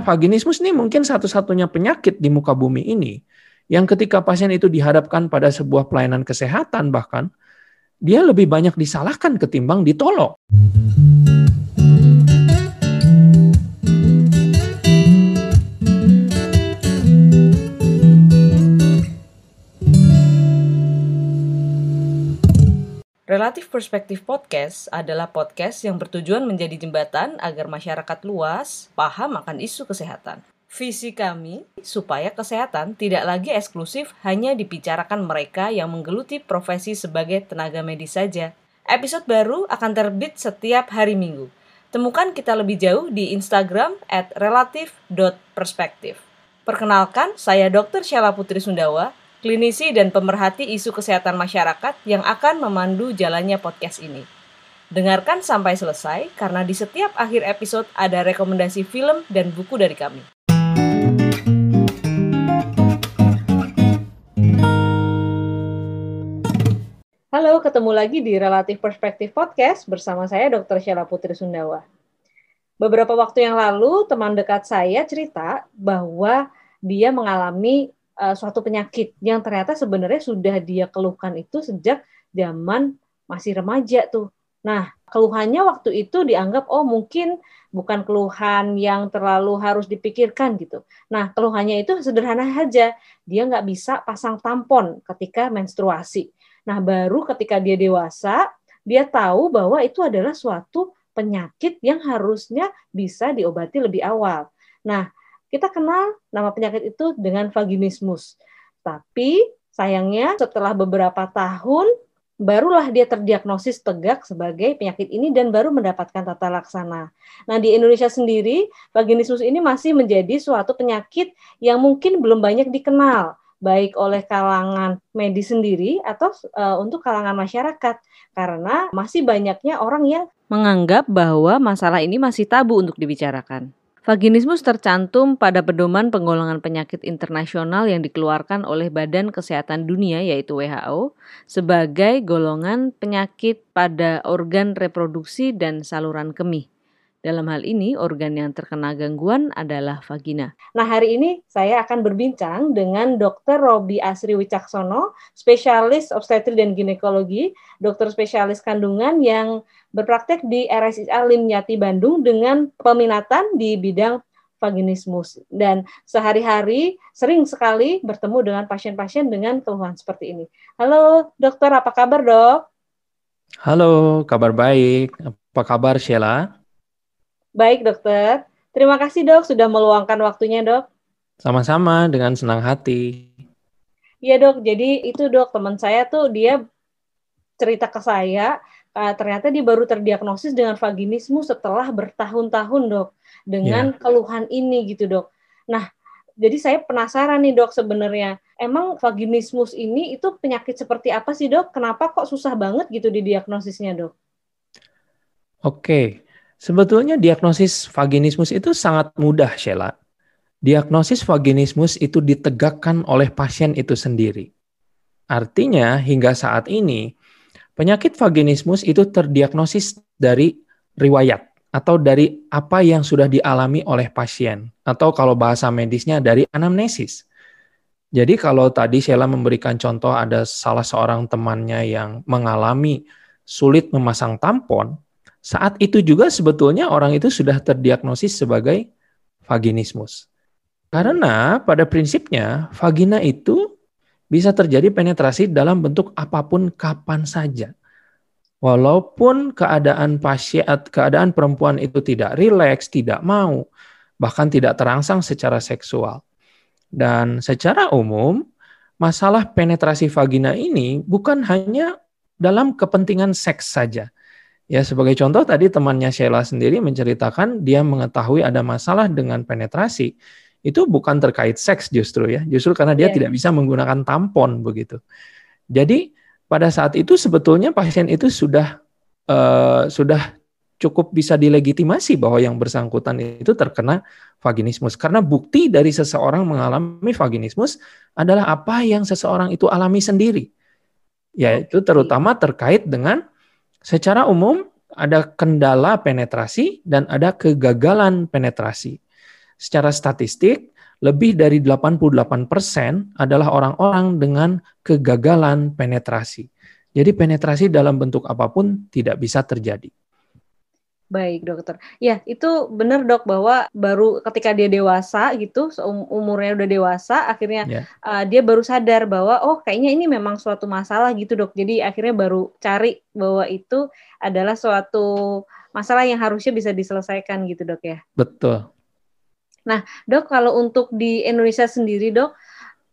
vaginismus ini mungkin satu-satunya penyakit di muka bumi ini yang ketika pasien itu dihadapkan pada sebuah pelayanan kesehatan bahkan dia lebih banyak disalahkan ketimbang ditolong. Relatif Perspektif Podcast adalah podcast yang bertujuan menjadi jembatan agar masyarakat luas paham akan isu kesehatan. Visi kami supaya kesehatan tidak lagi eksklusif hanya dibicarakan mereka yang menggeluti profesi sebagai tenaga medis saja. Episode baru akan terbit setiap hari Minggu. Temukan kita lebih jauh di Instagram at relatif.perspektif. Perkenalkan, saya Dr. Sheila Putri Sundawa, klinisi dan pemerhati isu kesehatan masyarakat yang akan memandu jalannya podcast ini. Dengarkan sampai selesai karena di setiap akhir episode ada rekomendasi film dan buku dari kami. Halo, ketemu lagi di Relatif Perspektif Podcast bersama saya Dr. Sheila Putri Sundawa. Beberapa waktu yang lalu, teman dekat saya cerita bahwa dia mengalami uh, suatu penyakit yang ternyata sebenarnya sudah dia keluhkan itu sejak zaman masih remaja tuh. Nah, keluhannya waktu itu dianggap oh mungkin bukan keluhan yang terlalu harus dipikirkan gitu. Nah, keluhannya itu sederhana saja. Dia nggak bisa pasang tampon ketika menstruasi. Nah, baru ketika dia dewasa, dia tahu bahwa itu adalah suatu penyakit yang harusnya bisa diobati lebih awal. Nah, kita kenal nama penyakit itu dengan vaginismus. Tapi sayangnya setelah beberapa tahun barulah dia terdiagnosis tegak sebagai penyakit ini dan baru mendapatkan tata laksana. Nah, di Indonesia sendiri, vaginismus ini masih menjadi suatu penyakit yang mungkin belum banyak dikenal, baik oleh kalangan medis sendiri atau uh, untuk kalangan masyarakat, karena masih banyaknya orang yang menganggap bahwa masalah ini masih tabu untuk dibicarakan. Vaginismus tercantum pada pedoman penggolongan penyakit internasional yang dikeluarkan oleh Badan Kesehatan Dunia yaitu WHO sebagai golongan penyakit pada organ reproduksi dan saluran kemih. Dalam hal ini, organ yang terkena gangguan adalah vagina. Nah, hari ini saya akan berbincang dengan Dr. Robi Asri Wicaksono, spesialis obstetri dan ginekologi, dokter spesialis kandungan yang berpraktek di RSIA Limnyati Bandung dengan peminatan di bidang vaginismus dan sehari-hari sering sekali bertemu dengan pasien-pasien dengan keluhan seperti ini. Halo dokter, apa kabar dok? Halo, kabar baik. Apa kabar Sheila? Baik, dokter. Terima kasih, dok, sudah meluangkan waktunya, dok. Sama-sama, dengan senang hati. Iya, dok. Jadi itu, dok, teman saya tuh dia cerita ke saya, uh, ternyata dia baru terdiagnosis dengan vaginismus setelah bertahun-tahun, dok, dengan yeah. keluhan ini, gitu, dok. Nah, jadi saya penasaran nih, dok, sebenarnya emang vaginismus ini itu penyakit seperti apa sih, dok? Kenapa kok susah banget gitu didiagnosisnya, dok? Oke, Sebetulnya diagnosis vaginismus itu sangat mudah, Sheila. Diagnosis vaginismus itu ditegakkan oleh pasien itu sendiri. Artinya, hingga saat ini, penyakit vaginismus itu terdiagnosis dari riwayat atau dari apa yang sudah dialami oleh pasien, atau kalau bahasa medisnya dari anamnesis. Jadi kalau tadi Sheila memberikan contoh ada salah seorang temannya yang mengalami sulit memasang tampon, saat itu juga sebetulnya orang itu sudah terdiagnosis sebagai vaginismus. Karena pada prinsipnya vagina itu bisa terjadi penetrasi dalam bentuk apa pun kapan saja. Walaupun keadaan pasien keadaan perempuan itu tidak rileks, tidak mau, bahkan tidak terangsang secara seksual. Dan secara umum, masalah penetrasi vagina ini bukan hanya dalam kepentingan seks saja, Ya, sebagai contoh tadi temannya Sheila sendiri menceritakan dia mengetahui ada masalah dengan penetrasi. Itu bukan terkait seks justru ya, justru karena dia yeah. tidak bisa menggunakan tampon begitu. Jadi pada saat itu sebetulnya pasien itu sudah uh, sudah cukup bisa dilegitimasi bahwa yang bersangkutan itu terkena vaginismus karena bukti dari seseorang mengalami vaginismus adalah apa yang seseorang itu alami sendiri yaitu terutama terkait dengan secara umum ada kendala penetrasi dan ada kegagalan penetrasi. secara statistik lebih dari 88% adalah orang-orang dengan kegagalan penetrasi. Jadi penetrasi dalam bentuk apa pun tidak bisa terjadi. Baik dokter. Ya itu benar dok bahwa baru ketika dia dewasa gitu umurnya udah dewasa akhirnya yeah. uh, dia baru sadar bahwa oh kayaknya ini memang suatu masalah gitu dok. Jadi akhirnya baru cari bahwa itu adalah suatu masalah yang harusnya bisa diselesaikan gitu dok ya. Betul. Nah dok kalau untuk di Indonesia sendiri dok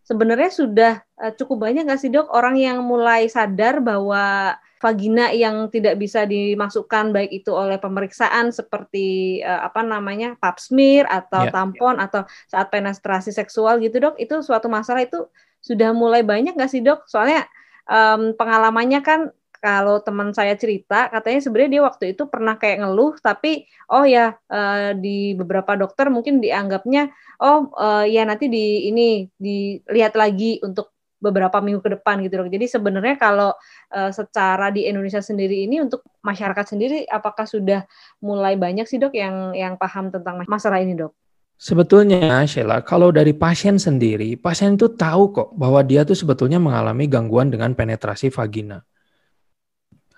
sebenarnya sudah uh, cukup banyak nggak sih dok orang yang mulai sadar bahwa vagina yang tidak bisa dimasukkan baik itu oleh pemeriksaan seperti uh, apa namanya pap smear atau yeah. tampon atau saat penetrasi seksual gitu dok itu suatu masalah itu sudah mulai banyak nggak sih dok soalnya um, pengalamannya kan kalau teman saya cerita katanya sebenarnya dia waktu itu pernah kayak ngeluh tapi oh ya uh, di beberapa dokter mungkin dianggapnya oh uh, ya nanti di ini dilihat lagi untuk beberapa minggu ke depan gitu dok. Jadi sebenarnya kalau uh, secara di Indonesia sendiri ini untuk masyarakat sendiri apakah sudah mulai banyak sih dok yang yang paham tentang masalah ini dok? Sebetulnya Sheila, kalau dari pasien sendiri, pasien itu tahu kok bahwa dia tuh sebetulnya mengalami gangguan dengan penetrasi vagina.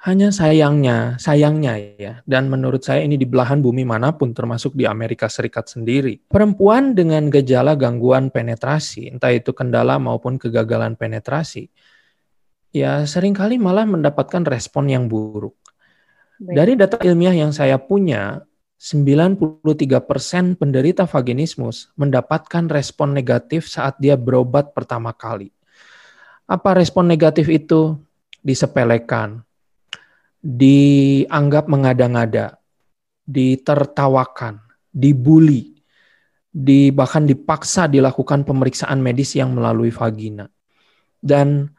Hanya sayangnya, sayangnya ya, dan menurut saya ini di belahan bumi mana pun termasuk di Amerika Serikat sendiri. Perempuan dengan gejala gangguan penetrasi, entah itu kendala maupun kegagalan penetrasi, ya sering kali malah mendapatkan respon yang buruk. Dari data ilmiah yang saya punya, 93% penderita vaginismus mendapatkan respon negatif saat dia berobat pertama kali. Apa respon negatif itu? Disepelekan, dianggap mengada-ngada, ditertawakan, dibully, di bahkan dipaksa dilakukan pemeriksaan medis yang melalui vagina. Dan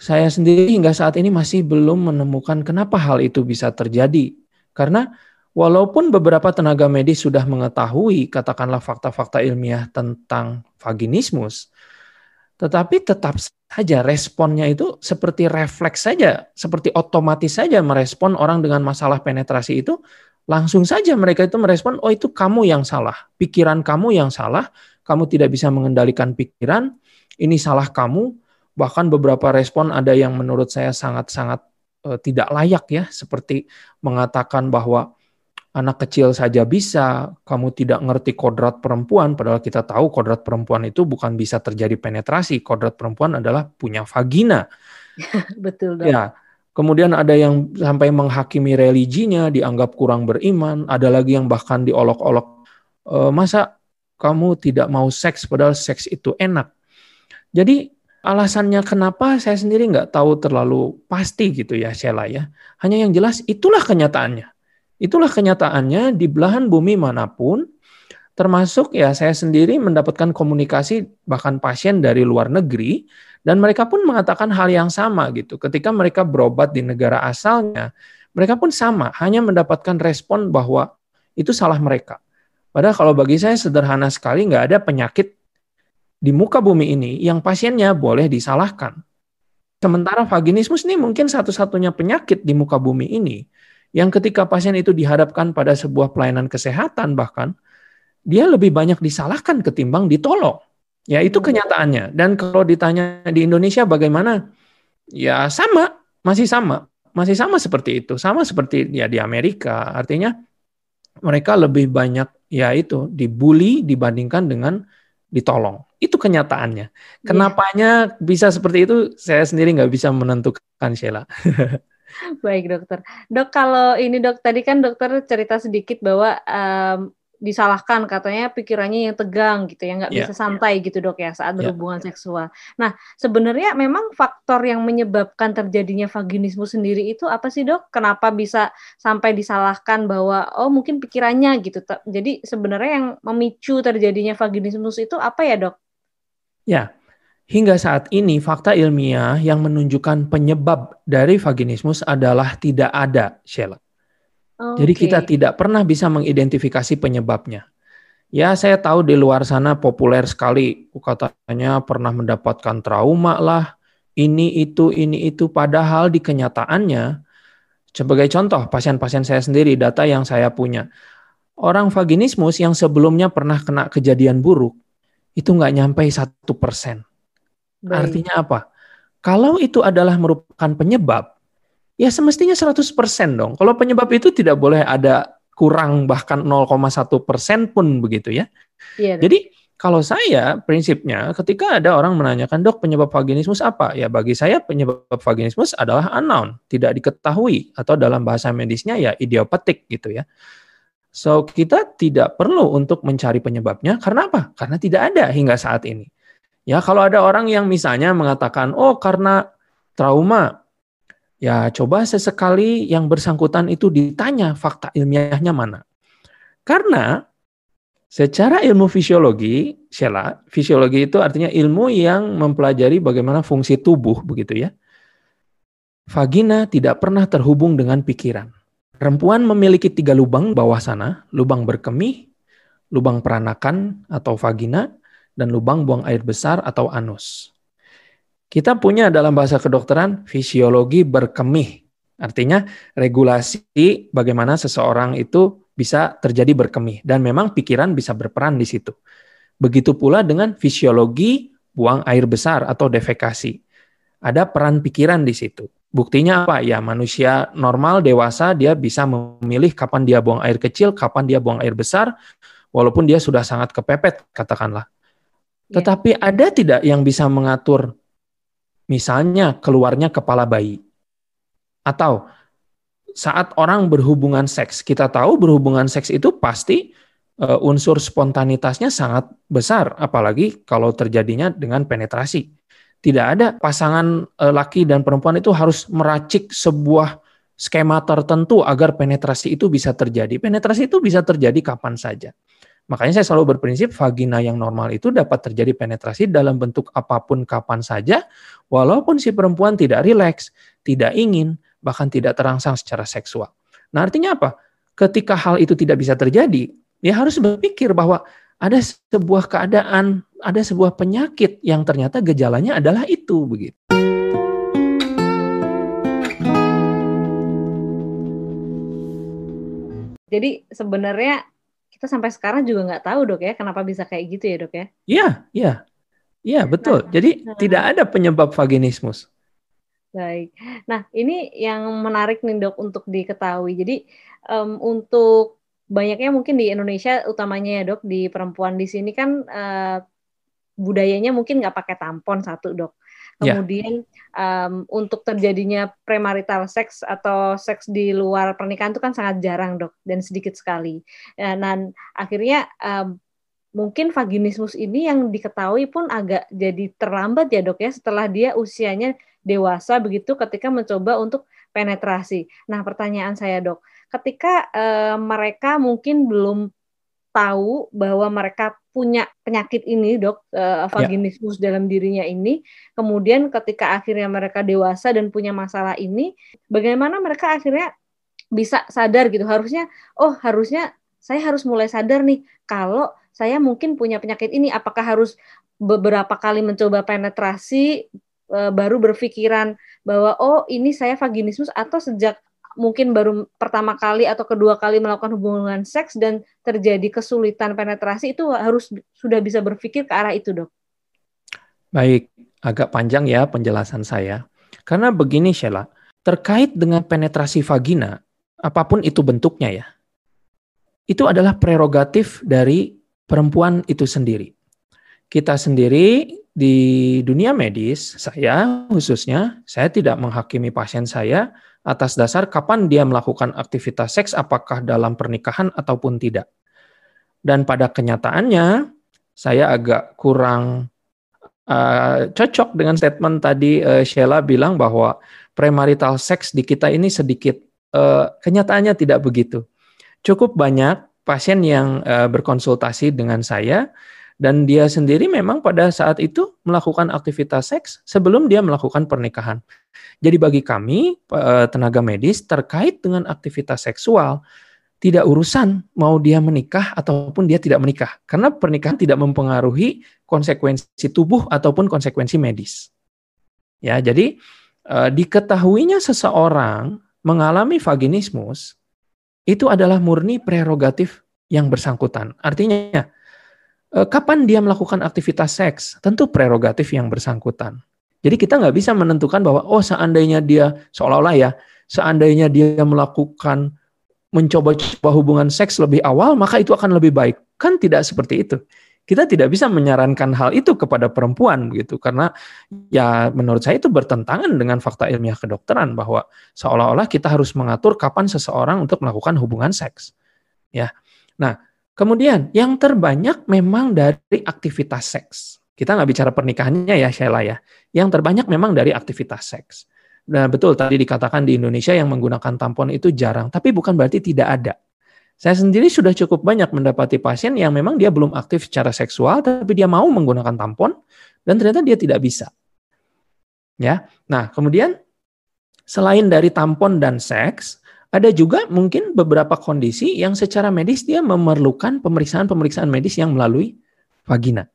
saya sendiri hingga saat ini masih belum menemukan kenapa hal itu bisa terjadi. Karena walaupun beberapa tenaga medis sudah mengetahui katakanlah fakta-fakta ilmiah tentang vaginismus, tetapi tetap saja responnya itu seperti refleks saja, seperti otomatis saja merespon orang dengan masalah penetrasi itu langsung saja mereka itu merespon oh itu kamu yang salah, pikiran kamu yang salah, kamu tidak bisa mengendalikan pikiran, ini salah kamu. Bahkan beberapa respon ada yang menurut saya sangat-sangat uh, tidak layak ya, seperti mengatakan bahwa anak kecil saja bisa, kamu tidak ngerti kodrat perempuan, padahal kita tahu kodrat perempuan itu bukan bisa terjadi penetrasi, kodrat perempuan adalah punya vagina. Betul dong. Ya, kemudian ada yang sampai menghakimi religinya, dianggap kurang beriman, ada lagi yang bahkan diolok-olok, e, masa kamu tidak mau seks padahal seks itu enak. Jadi alasannya kenapa saya sendiri nggak tahu terlalu pasti gitu ya Sheila ya. Hanya yang jelas itulah kenyataannya Itulah kenyataannya di belahan bumi mana pun, termasuk ya saya sendiri mendapatkan komunikasi bahkan pasien dari luar negeri, dan mereka pun mengatakan hal yang sama gitu. Ketika mereka berobat di negara asalnya, mereka pun sama, hanya mendapatkan respon bahwa itu salah mereka. Padahal kalau bagi saya sederhana sekali, nggak ada penyakit di muka bumi ini yang pasiennya boleh disalahkan. Sementara vaginismus ini mungkin satu-satunya penyakit di muka bumi ini yang ketika pasien itu dihadapkan pada sebuah pelayanan kesehatan bahkan dia lebih banyak disalahkan ketimbang ditolong. Ya itu hmm. kenyataannya. Dan kalau ditanya di Indonesia bagaimana? Ya sama, masih sama, masih sama seperti itu, sama seperti ya di Amerika. Artinya mereka lebih banyak ya itu dibully dibandingkan dengan ditolong. Itu kenyataannya. Iya. Kenapanya yeah. bisa seperti itu saya sendiri nggak bisa menentukan Sheila. Baik dokter. Dok kalau ini dok tadi kan dokter cerita sedikit bahwa um, disalahkan katanya pikirannya yang tegang gitu ya nggak yeah. bisa santai gitu dok ya saat ya. berhubungan yeah. seksual. Nah sebenarnya memang faktor yang menyebabkan terjadinya vaginisme sendiri itu apa sih dok? Kenapa bisa sampai disalahkan bahwa oh mungkin pikirannya gitu. Jadi sebenarnya yang memicu terjadinya vaginisme itu apa ya dok? Ya Hingga saat ini, fakta ilmiah yang menunjukkan penyebab dari vaginismus adalah tidak ada, Sheila. Oh, Jadi kita tidak pernah bisa mengidentifikasi penyebabnya. Ya, saya tahu di luar sana populer sekali, katanya pernah mendapatkan trauma lah, ini itu ini itu padahal di kenyataannya sebagai contoh pasien-pasien saya sendiri data yang saya punya orang vaginismus yang sebelumnya pernah kena kejadian buruk itu nggak nyampe satu persen. Artinya apa? Kalau itu adalah merupakan penyebab, ya semestinya 100% dong. Kalau penyebab itu tidak boleh ada kurang bahkan 0,1 persen pun begitu ya. Iya, Jadi kalau saya prinsipnya ketika ada orang menanyakan dok penyebab vaginismus apa? Ya bagi saya penyebab vaginismus adalah unknown, tidak diketahui atau dalam bahasa medisnya ya idiopatik gitu ya. So kita tidak perlu untuk mencari penyebabnya karena apa? Karena tidak ada hingga saat ini. Ya kalau ada orang yang misalnya mengatakan oh karena trauma Ya, coba sesekali yang bersangkutan itu ditanya fakta ilmiahnya mana. Karena secara ilmu fisiologi, Sheila, fisiologi itu artinya ilmu yang mempelajari bagaimana fungsi tubuh begitu ya. Vagina tidak pernah terhubung dengan pikiran. Perempuan memiliki tiga lubang bawah sana, lubang berkemih, lubang peranakan atau vagina, dan lubang buang air besar atau anus. Kita punya dalam bahasa kedokteran fisiologi berkemih. Artinya regulasi bagaimana seseorang itu bisa terjadi berkemih dan memang pikiran bisa berperan di situ. Begitu pula dengan fisiologi buang air besar atau defekasi. Ada peran pikiran di situ. Buktinya apa? Ya manusia normal dewasa dia bisa memilih kapan dia buang air kecil, kapan dia buang air besar, walaupun dia sudah sangat kepepet katakanlah. Ya. Tetapi ada tidak yang bisa mengatur Misalnya keluarnya kepala bayi. Atau saat orang berhubungan seks, kita tahu berhubungan seks itu pasti uh, unsur spontanitasnya sangat besar, apalagi kalau terjadinya dengan penetrasi. Tidak ada pasangan uh, laki dan perempuan itu harus meracik sebuah skema tertentu agar penetrasi itu bisa terjadi. Penetrasi itu bisa terjadi kapan saja. Makanya saya selalu berprinsip vagina yang normal itu dapat terjadi penetrasi dalam bentuk apa pun kapan saja, walaupun si perempuan tidak rileks, tidak ingin, bahkan tidak terangsang secara seksual. Nah artinya apa? Ketika hal itu tidak bisa terjadi, dia harus berpikir bahwa ada sebuah keadaan, ada sebuah penyakit yang ternyata gejalanya adalah itu begitu. Jadi sebenarnya kita sampai sekarang juga nggak tahu dok ya kenapa bisa kayak gitu ya dok ya? Iya, iya, iya betul. Nah, Jadi nah. tidak ada penyebab vaginismus. Baik. Nah ini yang menarik nih dok untuk diketahui. Jadi um, untuk banyaknya mungkin di Indonesia utamanya ya dok di perempuan di sini kan uh, budayanya mungkin nggak pakai tampon satu dok. Ya. Kemudian yeah. um, untuk terjadinya premarital seks atau seks di luar pernikahan itu kan sangat jarang dok dan sedikit sekali. Ya, dan akhirnya um, mungkin vaginismus ini yang diketahui pun agak jadi terlambat ya dok ya setelah dia usianya dewasa begitu ketika mencoba untuk penetrasi. Nah pertanyaan saya dok, ketika uh, mereka mungkin belum tahu bahwa mereka punya penyakit ini dok uh, vaginismus ya. dalam dirinya ini kemudian ketika akhirnya mereka dewasa dan punya masalah ini bagaimana mereka akhirnya bisa sadar gitu harusnya oh harusnya saya harus mulai sadar nih kalau saya mungkin punya penyakit ini apakah harus beberapa kali mencoba penetrasi uh, baru berpikiran bahwa oh ini saya vaginismus atau sejak mungkin baru pertama kali atau kedua kali melakukan hubungan seks dan terjadi kesulitan penetrasi itu harus sudah bisa berpikir ke arah itu, Dok. Baik, agak panjang ya penjelasan saya. Karena begini Sheila, terkait dengan penetrasi vagina, apa pun itu bentuknya ya, itu adalah prerogatif dari perempuan itu sendiri. Kita sendiri di dunia medis, saya khususnya, saya tidak menghakimi pasien saya atas dasar kapan dia melakukan aktivitas seks, apakah dalam pernikahan ataupun tidak. Dan pada kenyataannya, saya agak kurang uh, cocok dengan statement tadi uh, Sheila bilang bahwa premarital seks di kita ini sedikit, uh, kenyataannya tidak begitu. Cukup banyak pasien yang uh, berkonsultasi dengan saya, dan dia sendiri memang pada saat itu melakukan aktivitas seks sebelum dia melakukan pernikahan. Jadi bagi kami eh, tenaga medis terkait dengan aktivitas seksual tidak urusan mau dia menikah ataupun dia tidak menikah karena pernikahan tidak mempengaruhi konsekuensi tubuh ataupun konsekuensi medis. Ya, jadi eh, diketahuinya seseorang mengalami vaginismus itu adalah murni prerogatif yang bersangkutan. Artinya, kapan dia melakukan aktivitas seks? Tentu prerogatif yang bersangkutan. Jadi kita nggak bisa menentukan bahwa oh seandainya dia seolah-olah ya, seandainya dia melakukan mencoba-coba hubungan seks lebih awal, maka itu akan lebih baik. Kan tidak seperti itu. Kita tidak bisa menyarankan hal itu kepada perempuan gitu karena ya menurut saya itu bertentangan dengan fakta ilmiah kedokteran bahwa seolah-olah kita harus mengatur kapan seseorang untuk melakukan hubungan seks. Ya. Nah, kemudian yang terbanyak memang dari aktivitas seks. Kita nggak bicara pernikahannya ya, Sheila ya. Yang terbanyak memang dari aktivitas seks. Nah, betul tadi dikatakan di Indonesia yang menggunakan tampon itu jarang, tapi bukan berarti tidak ada. Saya sendiri sudah cukup banyak mendapati pasien yang memang dia belum aktif secara seksual, tapi dia mau menggunakan tampon dan ternyata dia tidak bisa. Ya, nah kemudian selain dari tampon dan seks, ada juga mungkin beberapa kondisi yang secara medis dia memerlukan pemeriksaan-pemeriksaan medis yang melalui vagina.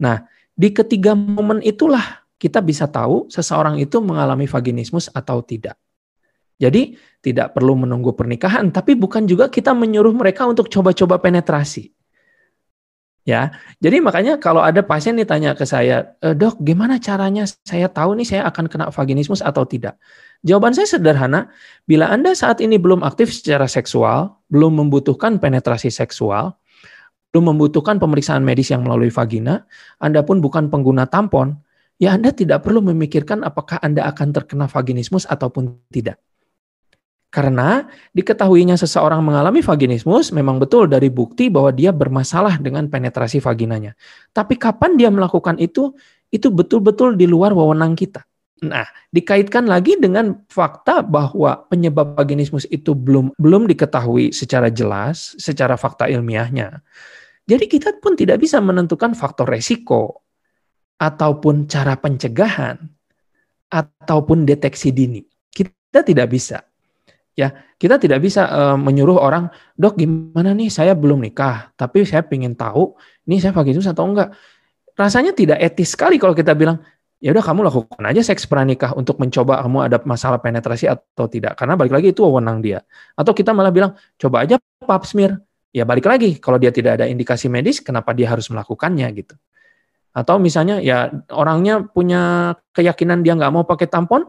Nah, di ketiga momen itulah kita bisa tahu seseorang itu mengalami vaginismus atau tidak. Jadi tidak perlu menunggu pernikahan, tapi bukan juga kita menyuruh mereka untuk coba-coba penetrasi. Ya, jadi makanya kalau ada pasien ditanya ke saya, e, dok, gimana caranya saya tahu nih saya akan kena vaginismus atau tidak? Jawaban saya sederhana, bila Anda saat ini belum aktif secara seksual, belum membutuhkan penetrasi seksual, belum membutuhkan pemeriksaan medis yang melalui vagina, Anda pun bukan pengguna tampon, ya Anda tidak perlu memikirkan apakah Anda akan terkena vaginismus ataupun tidak. Karena diketahuinya seseorang mengalami vaginismus memang betul dari bukti bahwa dia bermasalah dengan penetrasi vaginanya. Tapi kapan dia melakukan itu, itu betul-betul di luar wewenang kita. Nah, dikaitkan lagi dengan fakta bahwa penyebab vaginismus itu belum belum diketahui secara jelas, secara fakta ilmiahnya. Jadi kita pun tidak bisa menentukan faktor resiko ataupun cara pencegahan ataupun deteksi dini. Kita tidak bisa. Ya, kita tidak bisa uh, menyuruh orang, "Dok, gimana nih saya belum nikah, tapi saya ingin tahu ini saya vaginus atau enggak." Rasanya tidak etis sekali kalau kita bilang, "Ya udah kamu lakukan aja seks pranikah untuk mencoba kamu ada masalah penetrasi atau tidak." Karena balik lagi itu wewenang dia. Atau kita malah bilang, "Coba aja pap smear." ya balik lagi kalau dia tidak ada indikasi medis kenapa dia harus melakukannya gitu atau misalnya ya orangnya punya keyakinan dia nggak mau pakai tampon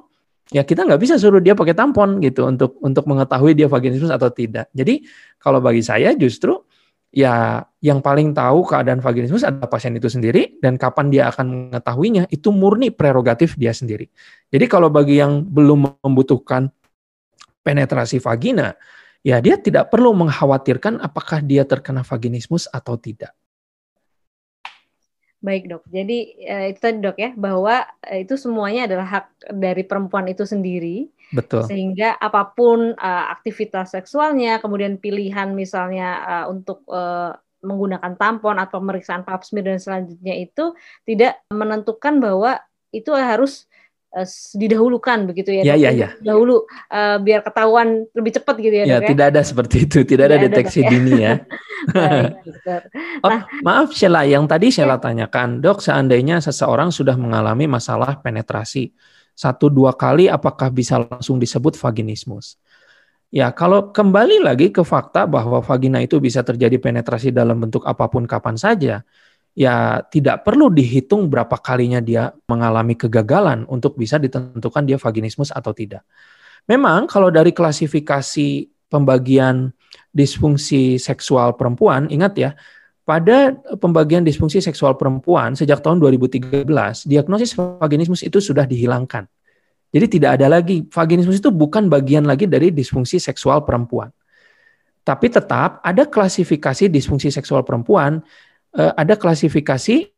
ya kita nggak bisa suruh dia pakai tampon gitu untuk untuk mengetahui dia vaginismus atau tidak jadi kalau bagi saya justru ya yang paling tahu keadaan vaginismus adalah pasien itu sendiri dan kapan dia akan mengetahuinya itu murni prerogatif dia sendiri jadi kalau bagi yang belum membutuhkan penetrasi vagina ya dia tidak perlu mengkhawatirkan apakah dia terkena vaginismus atau tidak. Baik dok, jadi eh, itu tadi dok ya bahwa eh, itu semuanya adalah hak dari perempuan itu sendiri. Betul. Sehingga apa pun uh, aktivitas seksualnya, kemudian pilihan misalnya uh, untuk uh, menggunakan tampon atau pemeriksaan pap smear dan selanjutnya itu tidak menentukan bahwa itu harus uh, didahulukan begitu ya. Iya, iya, iya. Dahulu uh, biar ketahuan lebih cepat gitu ya. Ya, dok, ya? tidak ada seperti itu, tidak, tidak ada deteksi ada, dini ya. oh, nah, maaf Sheila, yang tadi Sheila ya. tanyakan, dok, seandainya seseorang sudah mengalami masalah penetrasi satu dua kali, apakah bisa langsung disebut vaginismus? Ya, kalau kembali lagi ke fakta bahwa vagina itu bisa terjadi penetrasi dalam bentuk apa pun kapan saja, ya tidak perlu dihitung berapa kalinya dia mengalami kegagalan untuk bisa ditentukan dia vaginismus atau tidak. Memang kalau dari klasifikasi pembagian disfungsi seksual perempuan, ingat ya, pada pembagian disfungsi seksual perempuan sejak tahun 2013, diagnosis vaginismus itu sudah dihilangkan. Jadi tidak ada lagi vaginismus itu bukan bagian lagi dari disfungsi seksual perempuan. Tapi tetap ada klasifikasi disfungsi seksual perempuan ada klasifikasi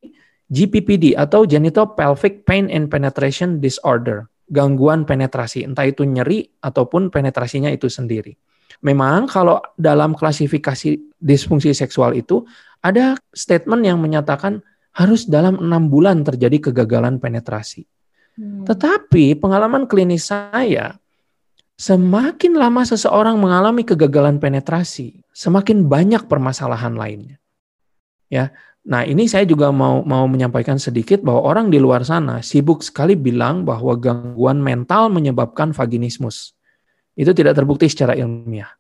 GPPD atau Genital Pelvic Pain and Penetration Disorder, gangguan penetrasi, entah itu nyeri ataupun penetrasinya itu sendiri. Memang kalau dalam klasifikasi disfungsi seksual itu ada statement yang menyatakan harus dalam enam bulan terjadi kegagalan penetrasi. Hmm. Tetapi pengalaman klinis saya, semakin lama seseorang mengalami kegagalan penetrasi, semakin banyak permasalahan lainnya. Ya. Nah, ini saya juga mau mau menyampaikan sedikit bahwa orang di luar sana sibuk sekali bilang bahwa gangguan mental menyebabkan vaginismus. Itu tidak terbukti secara ilmiah.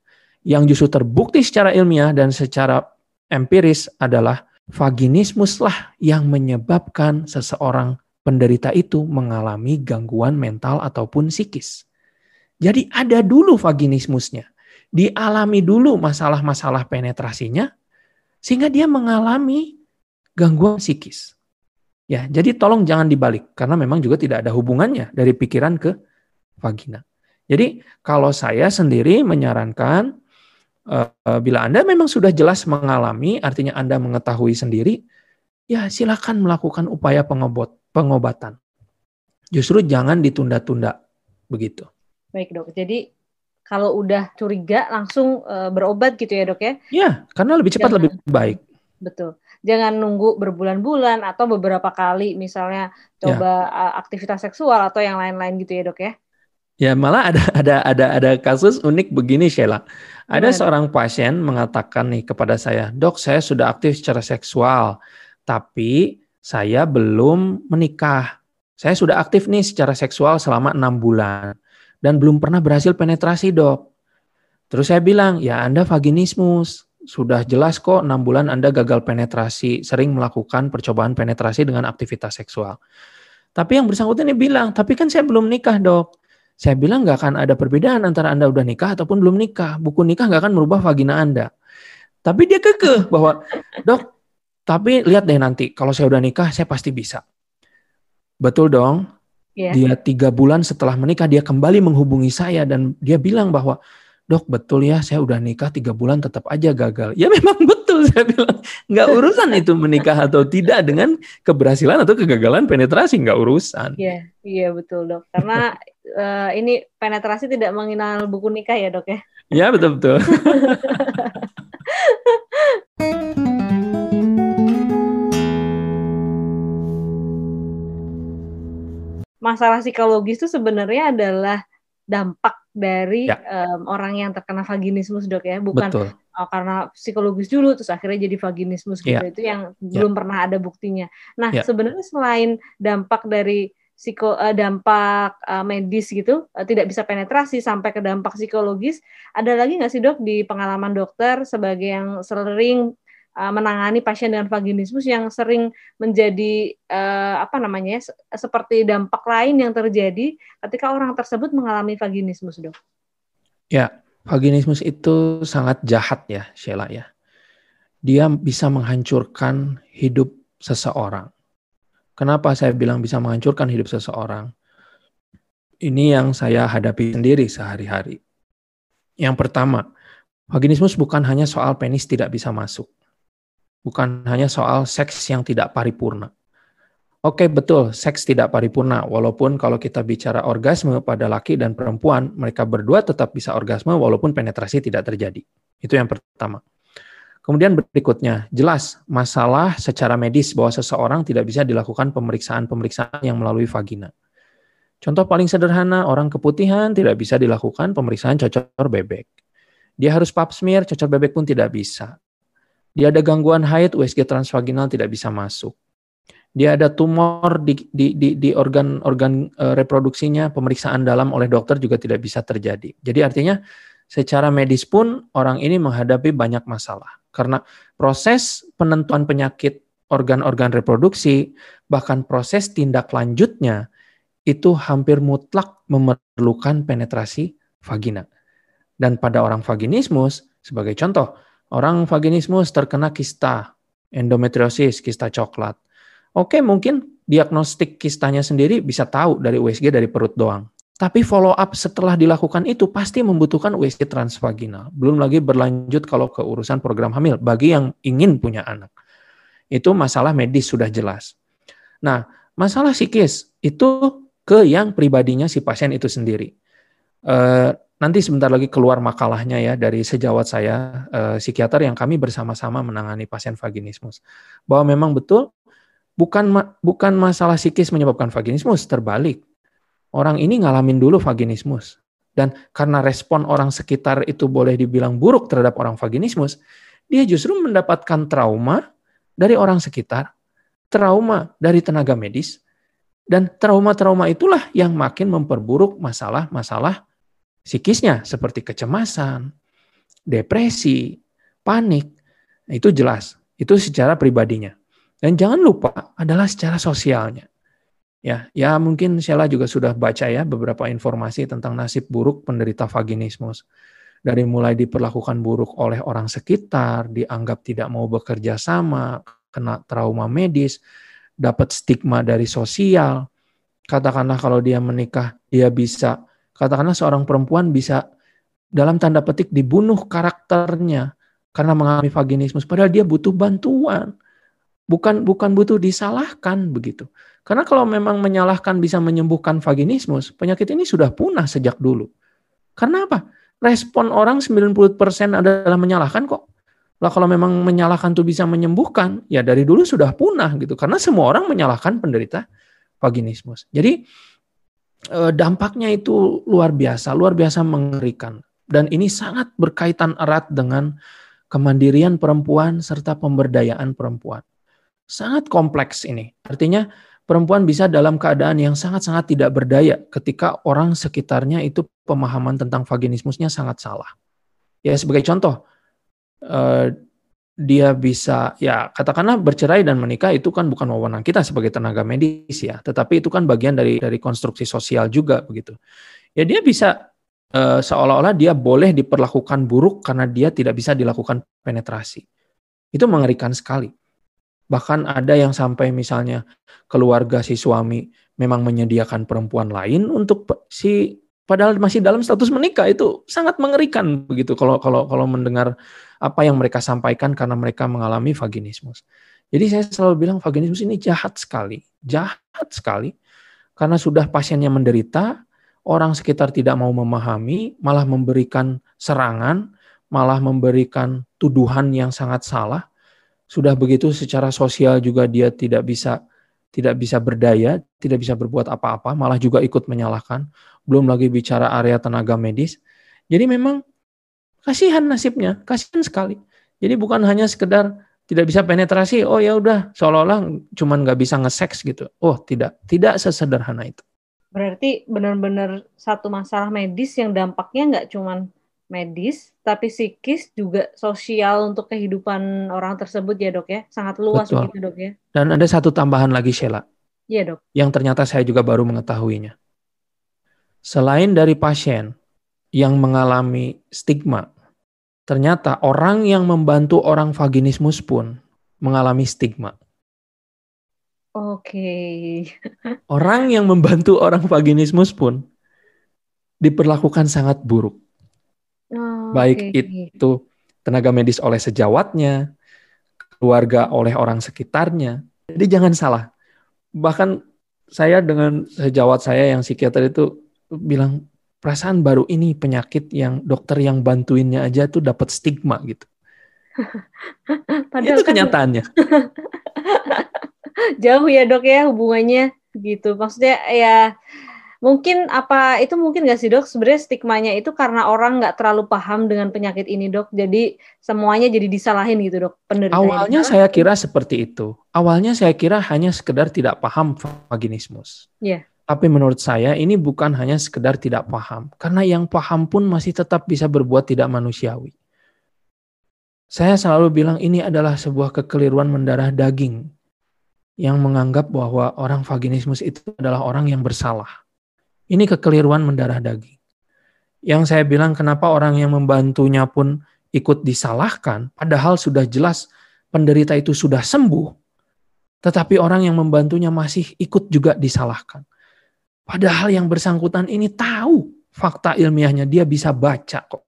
Yang justru terbukti secara ilmiah dan secara empiris adalah vaginismus lah yang menyebabkan seseorang penderita itu mengalami gangguan mental ataupun psikis. Jadi ada dulu vaginismusnya. Dialami dulu masalah-masalah penetrasinya sehingga dia mengalami gangguan psikis. Ya, jadi tolong jangan dibalik karena memang juga tidak ada hubungannya dari pikiran ke vagina. Jadi kalau saya sendiri menyarankan uh, bila Anda memang sudah jelas mengalami, artinya Anda mengetahui sendiri, ya silakan melakukan upaya pengobot, pengobatan. Justru jangan ditunda-tunda begitu. Baik dok, jadi kalau udah curiga langsung uh, berobat gitu ya dok ya? Ya, karena lebih cepat jangan, lebih baik. Betul jangan nunggu berbulan-bulan atau beberapa kali misalnya coba ya. aktivitas seksual atau yang lain-lain gitu ya dok ya ya malah ada ada ada ada kasus unik begini Sheila ada Gimana? seorang pasien mengatakan nih kepada saya dok saya sudah aktif secara seksual tapi saya belum menikah saya sudah aktif nih secara seksual selama enam bulan dan belum pernah berhasil penetrasi dok terus saya bilang ya anda vaginismus sudah jelas kok enam bulan Anda gagal penetrasi, sering melakukan percobaan penetrasi dengan aktivitas seksual. Tapi yang bersangkutan ini bilang, tapi kan saya belum nikah dok. Saya bilang nggak akan ada perbedaan antara Anda udah nikah ataupun belum nikah. Buku nikah nggak akan merubah vagina Anda. Tapi dia kekeh bahwa, dok, tapi lihat deh nanti, kalau saya udah nikah, saya pasti bisa. Betul dong. Yeah. Dia tiga bulan setelah menikah, dia kembali menghubungi saya dan dia bilang bahwa, dok betul ya saya udah nikah tiga bulan tetap aja gagal. Ya memang betul saya bilang nggak urusan itu menikah atau tidak dengan keberhasilan atau kegagalan penetrasi nggak urusan. Iya iya betul dok karena uh, ini penetrasi tidak mengenal buku nikah ya dok ya. Iya betul betul. Masalah psikologis itu sebenarnya adalah dampak dari ya. um, orang yang terkena vaginismus dok ya bukan Betul. Oh, karena psikologis dulu terus akhirnya jadi vaginismus gitu ya. itu yang ya. belum pernah ada buktinya nah ya. sebenarnya selain dampak dari psiko uh, dampak uh, medis gitu uh, tidak bisa penetrasi sampai ke dampak psikologis ada lagi nggak sih dok di pengalaman dokter sebagai yang sering Uh, menangani pasien dengan vaginismus yang sering menjadi uh, apa namanya ya, seperti dampak lain yang terjadi ketika orang tersebut mengalami vaginismus, dok. Ya, vaginismus itu sangat jahat ya, Sheila ya. Dia bisa menghancurkan hidup seseorang. Kenapa saya bilang bisa menghancurkan hidup seseorang? Ini yang saya hadapi sendiri sehari-hari. Yang pertama, vaginismus bukan hanya soal penis tidak bisa masuk bukan hanya soal seks yang tidak paripurna. Oke, betul, seks tidak paripurna. Walaupun kalau kita bicara orgasme pada laki dan perempuan, mereka berdua tetap bisa orgasme walaupun penetrasi tidak terjadi. Itu yang pertama. Kemudian berikutnya, jelas masalah secara medis bahwa seseorang tidak bisa dilakukan pemeriksaan-pemeriksaan yang melalui vagina. Contoh paling sederhana, orang keputihan tidak bisa dilakukan pemeriksaan cocor bebek. Dia harus pap smear, cocor bebek pun tidak bisa. Dia ada gangguan haid, USG transvaginal tidak bisa masuk. Dia ada tumor di, di, di, di organ organ uh, reproduksinya, pemeriksaan dalam oleh dokter juga tidak bisa terjadi. Jadi artinya secara medis pun orang ini menghadapi banyak masalah karena proses penentuan penyakit organ-organ reproduksi bahkan proses tindak lanjutnya itu hampir mutlak memerlukan penetrasi vagina. Dan pada orang vaginismus, sebagai contoh, Orang vaginismus terkena kista, endometriosis, kista coklat. Oke, mungkin diagnostik kistanya sendiri bisa tahu dari USG dari perut doang. Tapi follow up setelah dilakukan itu pasti membutuhkan USG transvaginal. Belum lagi berlanjut kalau ke urusan program hamil bagi yang ingin punya anak. Itu masalah medis sudah jelas. Nah, masalah psikis itu ke yang pribadinya si pasien itu sendiri. Eh, Nanti sebentar lagi keluar makalahnya ya dari sejawat saya, eh, psikiater yang kami bersama-sama menangani pasien vaginismus. Bahwa memang betul bukan bukan masalah psikis menyebabkan vaginismus, terbalik. Orang ini ngalamin dulu vaginismus. Dan karena respon orang sekitar itu boleh dibilang buruk terhadap orang vaginismus, dia justru mendapatkan trauma dari orang sekitar, trauma dari tenaga medis, dan trauma-trauma itulah yang makin memperburuk masalah-masalah psikisnya seperti kecemasan, depresi, panik, itu jelas. Itu secara pribadinya. Dan jangan lupa adalah secara sosialnya. Ya, ya mungkin Sheila juga sudah baca ya beberapa informasi tentang nasib buruk penderita vaginismus. Dari mulai diperlakukan buruk oleh orang sekitar, dianggap tidak mau bekerja sama, kena trauma medis, dapat stigma dari sosial. Katakanlah kalau dia menikah, dia bisa, katakanlah seorang perempuan bisa dalam tanda petik dibunuh karakternya karena mengalami vaginismus, padahal dia butuh bantuan bukan bukan butuh disalahkan begitu. Karena kalau memang menyalahkan bisa menyembuhkan vaginismus, penyakit ini sudah punah sejak dulu. Karena apa? Respon orang 90% adalah menyalahkan kok. Lah kalau memang menyalahkan itu bisa menyembuhkan, ya dari dulu sudah punah gitu. Karena semua orang menyalahkan penderita vaginismus. Jadi dampaknya itu luar biasa, luar biasa mengerikan. Dan ini sangat berkaitan erat dengan kemandirian perempuan serta pemberdayaan perempuan. Sangat kompleks ini. Artinya perempuan bisa dalam keadaan yang sangat-sangat tidak berdaya ketika orang sekitarnya itu pemahaman tentang vaginismusnya sangat salah. Ya sebagai contoh, eh, dia bisa ya katakanlah bercerai dan menikah itu kan bukan wewenang kita sebagai tenaga medis ya, tetapi itu kan bagian dari dari konstruksi sosial juga begitu. Ya dia bisa uh, seolah-olah dia boleh diperlakukan buruk karena dia tidak bisa dilakukan penetrasi. Itu mengerikan sekali. Bahkan ada yang sampai misalnya keluarga si suami memang menyediakan perempuan lain untuk si padahal masih dalam status menikah itu sangat mengerikan begitu kalau kalau kalau mendengar apa yang mereka sampaikan karena mereka mengalami vaginismus. Jadi saya selalu bilang vaginismus ini jahat sekali, jahat sekali karena sudah pasiennya menderita, orang sekitar tidak mau memahami, malah memberikan serangan, malah memberikan tuduhan yang sangat salah sudah begitu secara sosial juga dia tidak bisa tidak bisa berdaya, tidak bisa berbuat apa-apa, malah juga ikut menyalahkan. Belum lagi bicara area tenaga medis. Jadi memang kasihan nasibnya, kasihan sekali. Jadi bukan hanya sekedar tidak bisa penetrasi, oh ya udah seolah-olah cuman nggak bisa nge-seks gitu. Oh tidak, tidak sesederhana itu. Berarti benar-benar satu masalah medis yang dampaknya nggak cuman medis, tapi psikis juga sosial untuk kehidupan orang tersebut ya dok ya, sangat luas Betul. gitu dok ya. Dan ada satu tambahan lagi Sheila. Iya dok. Yang ternyata saya juga baru mengetahuinya. Selain dari pasien yang mengalami stigma, ternyata orang yang membantu orang vaginismus pun mengalami stigma. Oke. Okay. orang yang membantu orang vaginismus pun diperlakukan sangat buruk baik okay. itu tenaga medis oleh sejawatnya, keluarga oleh orang sekitarnya. Jadi jangan salah. Bahkan saya dengan sejawat saya yang psikiater itu bilang perasaan baru ini penyakit yang dokter yang bantuinnya aja tuh dapat stigma gitu. Padahal itu kan kenyataannya. Jauh ya dok ya hubungannya gitu. Maksudnya ya Mungkin apa itu mungkin nggak sih dok? Sebenarnya stigmanya itu karena orang nggak terlalu paham dengan penyakit ini dok. Jadi semuanya jadi disalahin gitu dok. Penderita Awalnya saya kira seperti itu. Awalnya saya kira hanya sekedar tidak paham vaginismus. Iya. Yeah. Tapi menurut saya ini bukan hanya sekedar tidak paham. Karena yang paham pun masih tetap bisa berbuat tidak manusiawi. Saya selalu bilang ini adalah sebuah kekeliruan mendarah daging yang menganggap bahwa orang vaginismus itu adalah orang yang bersalah. Ini kekeliruan mendarah daging. Yang saya bilang kenapa orang yang membantunya pun ikut disalahkan, padahal sudah jelas penderita itu sudah sembuh, tetapi orang yang membantunya masih ikut juga disalahkan. Padahal yang bersangkutan ini tahu fakta ilmiahnya, dia bisa baca kok.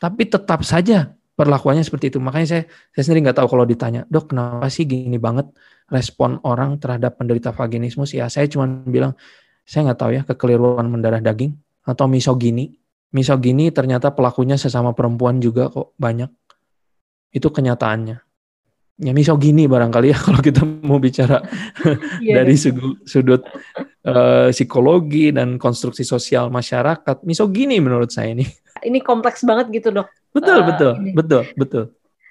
Tapi tetap saja perlakuannya seperti itu. Makanya saya, saya sendiri nggak tahu kalau ditanya, dok kenapa sih gini banget respon orang terhadap penderita vaginismus? Ya saya cuma bilang, saya nggak tahu ya kekeliruan mendarah daging atau misogini. Misogini ternyata pelakunya sesama perempuan juga kok banyak. Itu kenyataannya. Ya misogini barangkali ya kalau kita mau bicara yeah, dari sudut, sudut uh, psikologi dan konstruksi sosial masyarakat. Misogini menurut saya ini. Ini kompleks banget gitu dok. Betul, uh, betul, ini. betul, betul.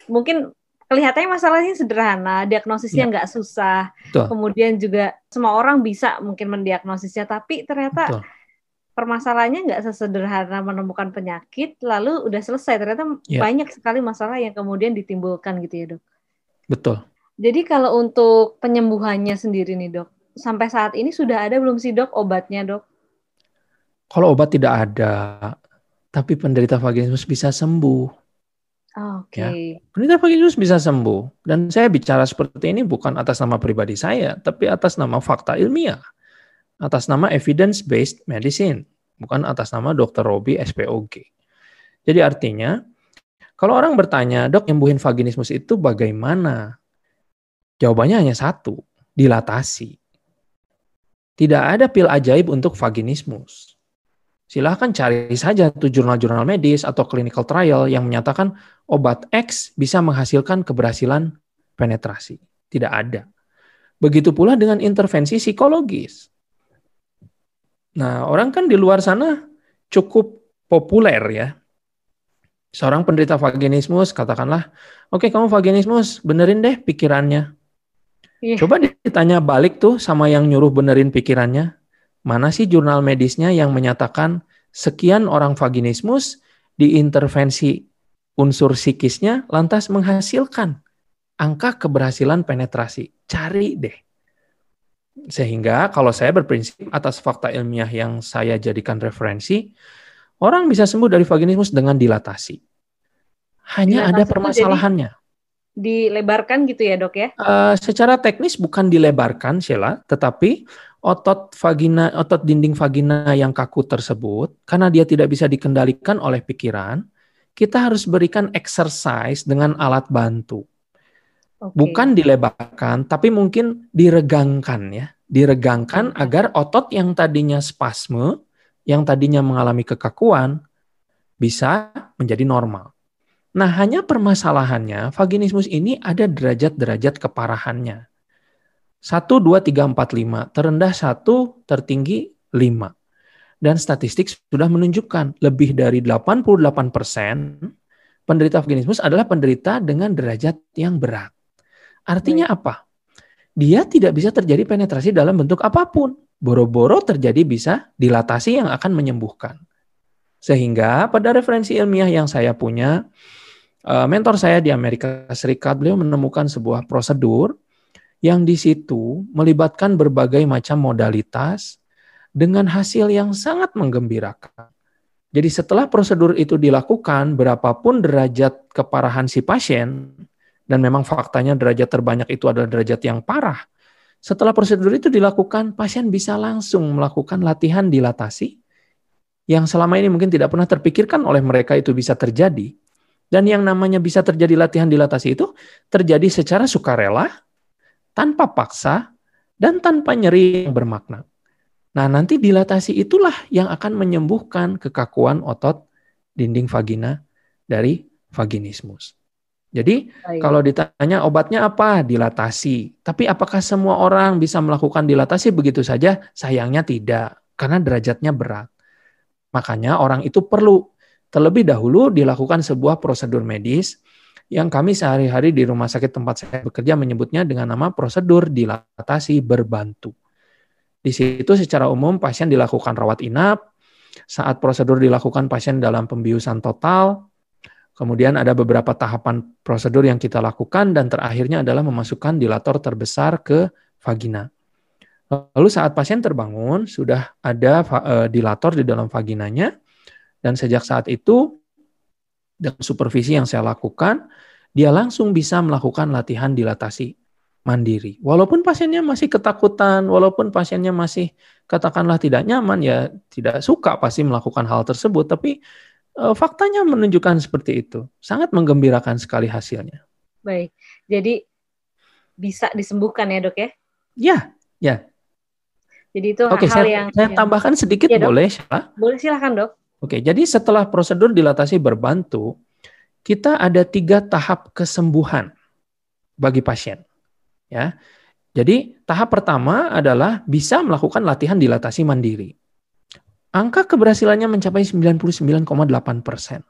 Mungkin kelihatannya masalahnya sederhana, diagnosisnya ya. nggak susah. Betul. Kemudian juga semua orang bisa mungkin mendiagnosisnya, tapi ternyata Betul. permasalahannya nggak sesederhana menemukan penyakit lalu udah selesai. Ternyata yeah. banyak sekali masalah yang kemudian ditimbulkan gitu ya dok. Betul. Jadi kalau untuk penyembuhannya sendiri nih dok, sampai saat ini sudah ada belum sih dok obatnya dok? Kalau obat tidak ada, tapi penderita vaginismus bisa sembuh. Oke. Okay. Ya. Penderita vaginismus bisa sembuh. Dan saya bicara seperti ini bukan atas nama pribadi saya, tapi atas nama fakta ilmiah atas nama evidence-based medicine, bukan atas nama Dr. Robi SPOG. Jadi artinya, kalau orang bertanya, dok nyembuhin vaginismus itu bagaimana? Jawabannya hanya satu, dilatasi. Tidak ada pil ajaib untuk vaginismus. Silahkan cari saja tuh jurnal-jurnal medis atau clinical trial yang menyatakan obat X bisa menghasilkan keberhasilan penetrasi. Tidak ada. Begitu pula dengan intervensi psikologis. Nah, orang kan di luar sana cukup populer ya. Seorang penderita vaginismus, katakanlah, oke okay, kamu vaginismus, benerin deh pikirannya. Yeah. Coba ditanya balik tuh sama yang nyuruh benerin pikirannya. Mana sih jurnal medisnya yang menyatakan sekian orang vaginismus diintervensi unsur psikisnya lantas menghasilkan angka keberhasilan penetrasi. Cari deh. Sehingga kalau saya berprinsip atas fakta ilmiah yang saya jadikan referensi, orang bisa sembuh dari vaginismus dengan dilatasi. Hanya dilatasi ada permasalahannya. Dilebarkan gitu ya dok ya? Uh, secara teknis bukan dilebarkan Sheila, tetapi otot vagina, otot dinding vagina yang kaku tersebut, karena dia tidak bisa dikendalikan oleh pikiran, kita harus berikan exercise dengan alat bantu. Okay. Bukan dilebarkan, tapi mungkin diregangkan ya. Diregangkan okay. agar otot yang tadinya spasme, yang tadinya mengalami kekakuan, bisa menjadi normal. Nah, hanya permasalahannya, vaginismus ini ada derajat-derajat keparahannya. 1, 2, 3, 4, 5. Terendah 1, tertinggi 5. Dan statistik sudah menunjukkan lebih dari 88 persen penderita vaginismus adalah penderita dengan derajat yang berat. Artinya apa? Dia tidak bisa terjadi penetrasi dalam bentuk apa pun. Boro-boro terjadi bisa dilatasi yang akan menyembuhkan. Sehingga pada referensi ilmiah yang saya punya, eh, mentor saya di Amerika Serikat, beliau menemukan sebuah prosedur yang di situ melibatkan berbagai macam modalitas dengan hasil yang sangat menggembirakan. Jadi setelah prosedur itu dilakukan, berapapun derajat keparahan si pasien, dan memang faktanya derajat terbanyak itu adalah derajat yang parah. Setelah prosedur itu dilakukan, pasien bisa langsung melakukan latihan dilatasi yang selama ini mungkin tidak pernah terpikirkan oleh mereka itu bisa terjadi. Dan yang namanya bisa terjadi latihan dilatasi itu terjadi secara sukarela, tanpa paksa, dan tanpa nyeri yang bermakna. Nah, nanti dilatasi itulah yang akan menyembuhkan kekakuan otot dinding vagina dari vaginismus. Jadi Baik. kalau ditanya obatnya apa? Dilatasi. Tapi apakah semua orang bisa melakukan dilatasi begitu saja? Sayangnya tidak, karena derajatnya berat. Makanya orang itu perlu terlebih dahulu dilakukan sebuah prosedur medis yang kami sehari-hari di rumah sakit tempat saya bekerja menyebutnya dengan nama prosedur dilatasi berbantu. Di situ secara umum pasien dilakukan rawat inap, saat prosedur dilakukan pasien dalam pembiusan total, Kemudian ada beberapa tahapan prosedur yang kita lakukan dan terakhirnya adalah memasukkan dilator terbesar ke vagina. Lalu saat pasien terbangun sudah ada eh, dilator di dalam vaginanya dan sejak saat itu dengan supervisi yang saya lakukan dia langsung bisa melakukan latihan dilatasi mandiri. Walaupun pasiennya masih ketakutan, walaupun pasiennya masih katakanlah tidak nyaman ya tidak suka pasti melakukan hal tersebut tapi Eh, faktanya menunjukkan seperti itu. Sangat menggembirakan sekali hasilnya. Baik. Jadi bisa disembuhkan ya, Dok ya? Ya, ya. Jadi itu Oke, hal saya, yang saya tambahkan sedikit ya, boleh, Syah? Boleh silahkan, Dok. Oke, jadi setelah prosedur dilatasi berbantu, kita ada tiga tahap kesembuhan bagi pasien. Ya, jadi tahap pertama adalah bisa melakukan latihan dilatasi mandiri angka keberhasilannya mencapai 99,8 persen.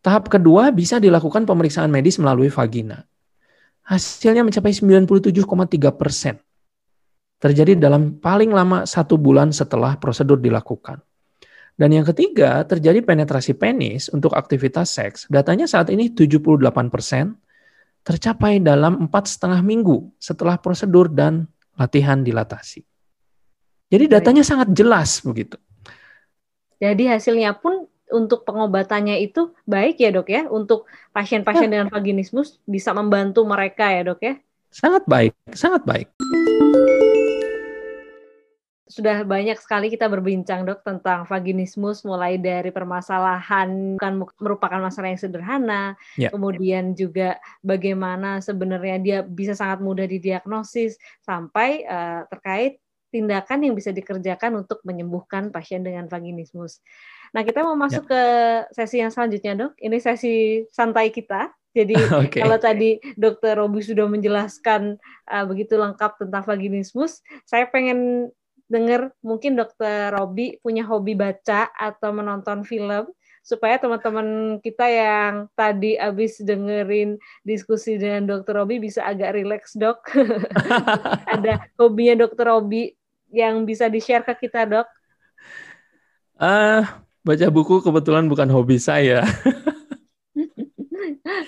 Tahap kedua bisa dilakukan pemeriksaan medis melalui vagina. Hasilnya mencapai 97,3 persen. Terjadi dalam paling lama satu bulan setelah prosedur dilakukan. Dan yang ketiga, terjadi penetrasi penis untuk aktivitas seks. Datanya saat ini 78 persen tercapai dalam empat setengah minggu setelah prosedur dan latihan dilatasi. Jadi datanya sangat jelas begitu. Jadi hasilnya pun untuk pengobatannya itu baik ya dok ya untuk pasien-pasien ya. dengan vaginismus bisa membantu mereka ya dok ya. Sangat baik, sangat baik sudah banyak sekali kita berbincang dok tentang vaginismus mulai dari permasalahan bukan merupakan masalah yang sederhana, ya. kemudian juga bagaimana sebenarnya dia bisa sangat mudah didiagnosis sampai uh, terkait tindakan yang bisa dikerjakan untuk menyembuhkan pasien dengan vaginismus. Nah kita mau masuk ya. ke sesi yang selanjutnya dok. Ini sesi santai kita. Jadi okay. kalau tadi Dokter Robi sudah menjelaskan uh, begitu lengkap tentang vaginismus, saya pengen dengar mungkin dokter Robi punya hobi baca atau menonton film supaya teman-teman kita yang tadi habis dengerin diskusi dengan dokter Robi bisa agak rileks dok. Ada hobinya dokter Robi yang bisa di-share ke kita dok? Uh, baca buku kebetulan bukan hobi saya.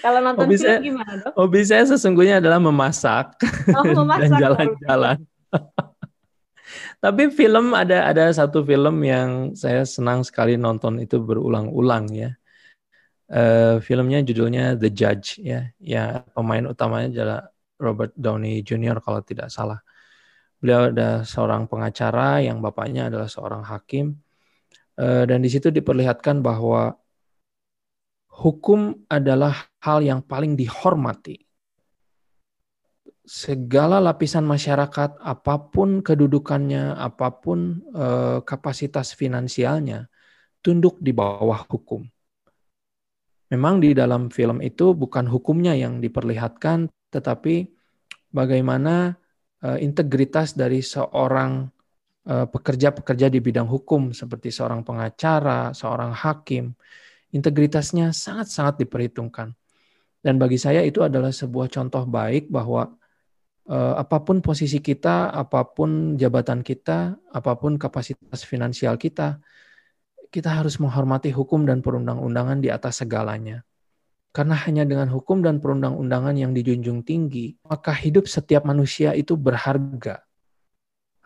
Kalau nonton hobi film saya, gimana dok? Hobi saya sesungguhnya adalah memasak, oh, memasak dan jalan-jalan. Tapi film ada ada satu film yang saya senang sekali nonton itu berulang-ulang ya. Uh, filmnya judulnya The Judge ya. Ya pemain utamanya adalah Robert Downey Jr. kalau tidak salah. Beliau ada seorang pengacara yang bapaknya adalah seorang hakim. Uh, dan di situ diperlihatkan bahwa hukum adalah hal yang paling dihormati segala lapisan masyarakat, apa pun kedudukannya, apa pun eh, kapasitas finansialnya, tunduk di bawah hukum. Memang di dalam film itu bukan hukumnya yang diperlihatkan, tetapi bagaimana eh, integritas dari seorang eh, pekerja-pekerja di bidang hukum, seperti seorang pengacara, seorang hakim, integritasnya sangat-sangat diperhitungkan. Dan bagi saya itu adalah sebuah contoh baik bahwa uh, apa pun posisi kita, apa pun jabatan kita, apa pun kapasitas finansial kita, kita harus menghormati hukum dan perundang-undangan di atas segalanya. Karena hanya dengan hukum dan perundang-undangan yang dijunjung tinggi, maka hidup setiap manusia itu berharga.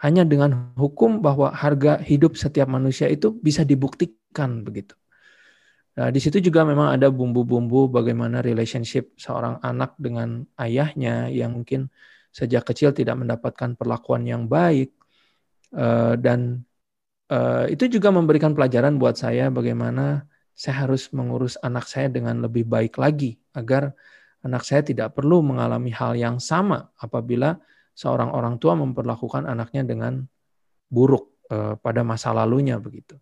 Hanya dengan hukum bahwa harga hidup setiap manusia itu bisa dibuktikan begitu. Nah, di situ juga memang ada bumbu-bumbu bagaimana relationship seorang anak dengan ayahnya yang mungkin sejak kecil tidak mendapatkan perlakuan yang baik eh, dan eh, itu juga memberikan pelajaran buat saya bagaimana saya harus mengurus anak saya dengan lebih baik lagi agar anak saya tidak perlu mengalami hal yang sama apabila seorang orang tua memperlakukan anaknya dengan buruk eh, pada masa lalunya begitu.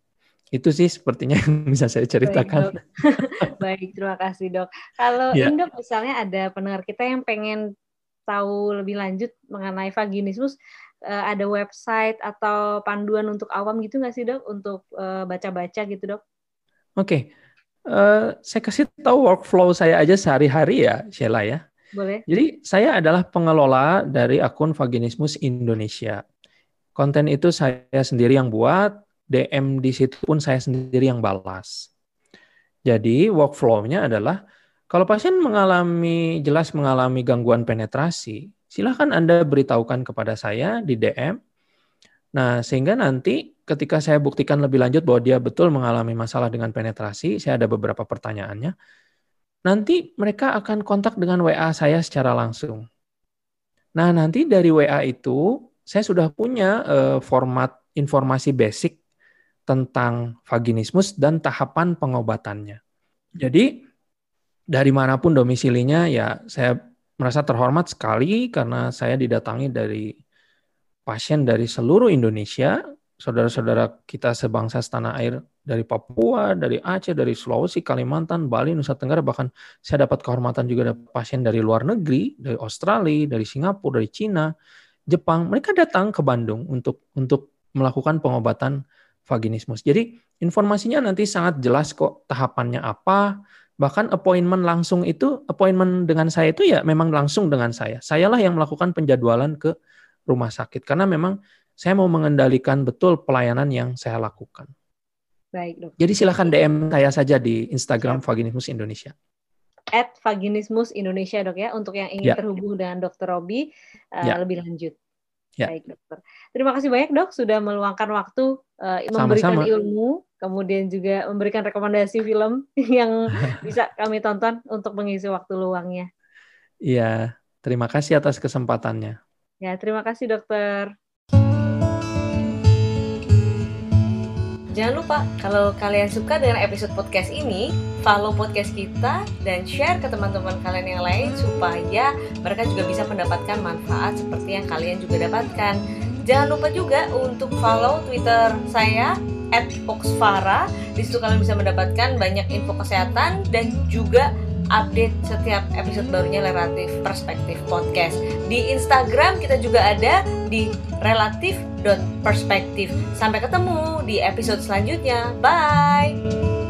Itu sih sepertinya yang bisa saya ceritakan. Baik, Baik terima kasih dok. Kalau ya. Indok misalnya ada pendengar kita yang pengen tahu lebih lanjut mengenai vaginismus, uh, ada website atau panduan untuk awam gitu nggak sih dok untuk uh, baca-baca gitu dok? Oke, okay. uh, eh, saya kasih tahu workflow saya aja sehari-hari ya, Sheila ya. Boleh. Jadi saya adalah pengelola dari akun Vaginismus Indonesia. Konten itu saya sendiri yang buat, DM di situ pun saya sendiri yang balas. Jadi workflow-nya adalah kalau pasien mengalami jelas mengalami gangguan penetrasi, silahkan Anda beritahukan kepada saya di DM. Nah, sehingga nanti ketika saya buktikan lebih lanjut bahwa dia betul mengalami masalah dengan penetrasi, saya ada beberapa pertanyaannya. Nanti mereka akan kontak dengan WA saya secara langsung. Nah, nanti dari WA itu saya sudah punya uh, format informasi basic tentang vaginismus dan tahapan pengobatannya. Jadi dari mana pun domisilinya ya saya merasa terhormat sekali karena saya didatangi dari pasien dari seluruh Indonesia, saudara-saudara kita sebangsa setanah air dari Papua, dari Aceh, dari Sulawesi, Kalimantan, Bali, Nusa Tenggara, bahkan saya dapat kehormatan juga ada pasien dari luar negeri, dari Australia, dari Singapura, dari Cina, Jepang. Mereka datang ke Bandung untuk untuk melakukan pengobatan vaginismus. Jadi informasinya nanti sangat jelas kok tahapannya apa, Bahkan appointment langsung itu, appointment dengan saya itu ya memang langsung dengan saya. Sayalah yang melakukan penjadwalan ke rumah sakit karena memang saya mau mengendalikan betul pelayanan yang saya lakukan. Baik, dok. Jadi silahkan DM saya saja di Instagram Vaginismus Indonesia. At Vaginismus Indonesia, dok ya, untuk yang ingin Ya. terhubung dengan Dokter Robi uh, Ya. lebih lanjut. Ya. Baik, dokter. Terima kasih banyak, dok, sudah meluangkan waktu uh, memberikan Sama-sama. ilmu, kemudian juga memberikan rekomendasi film yang bisa kami tonton untuk mengisi waktu luangnya. Iya, terima kasih atas kesempatannya. Ya, terima kasih, dokter. Jangan lupa, kalau kalian suka dengan episode podcast ini, follow podcast kita dan share ke teman-teman kalian yang lain supaya mereka juga bisa mendapatkan manfaat seperti yang kalian juga dapatkan. Jangan lupa juga untuk follow Twitter saya @oxfara. Di situ kalian bisa mendapatkan banyak info kesehatan dan juga update setiap episode barunya Relatif Perspektif Podcast. Di Instagram kita juga ada di relatif.perspektif. Sampai ketemu di episode selanjutnya. Bye.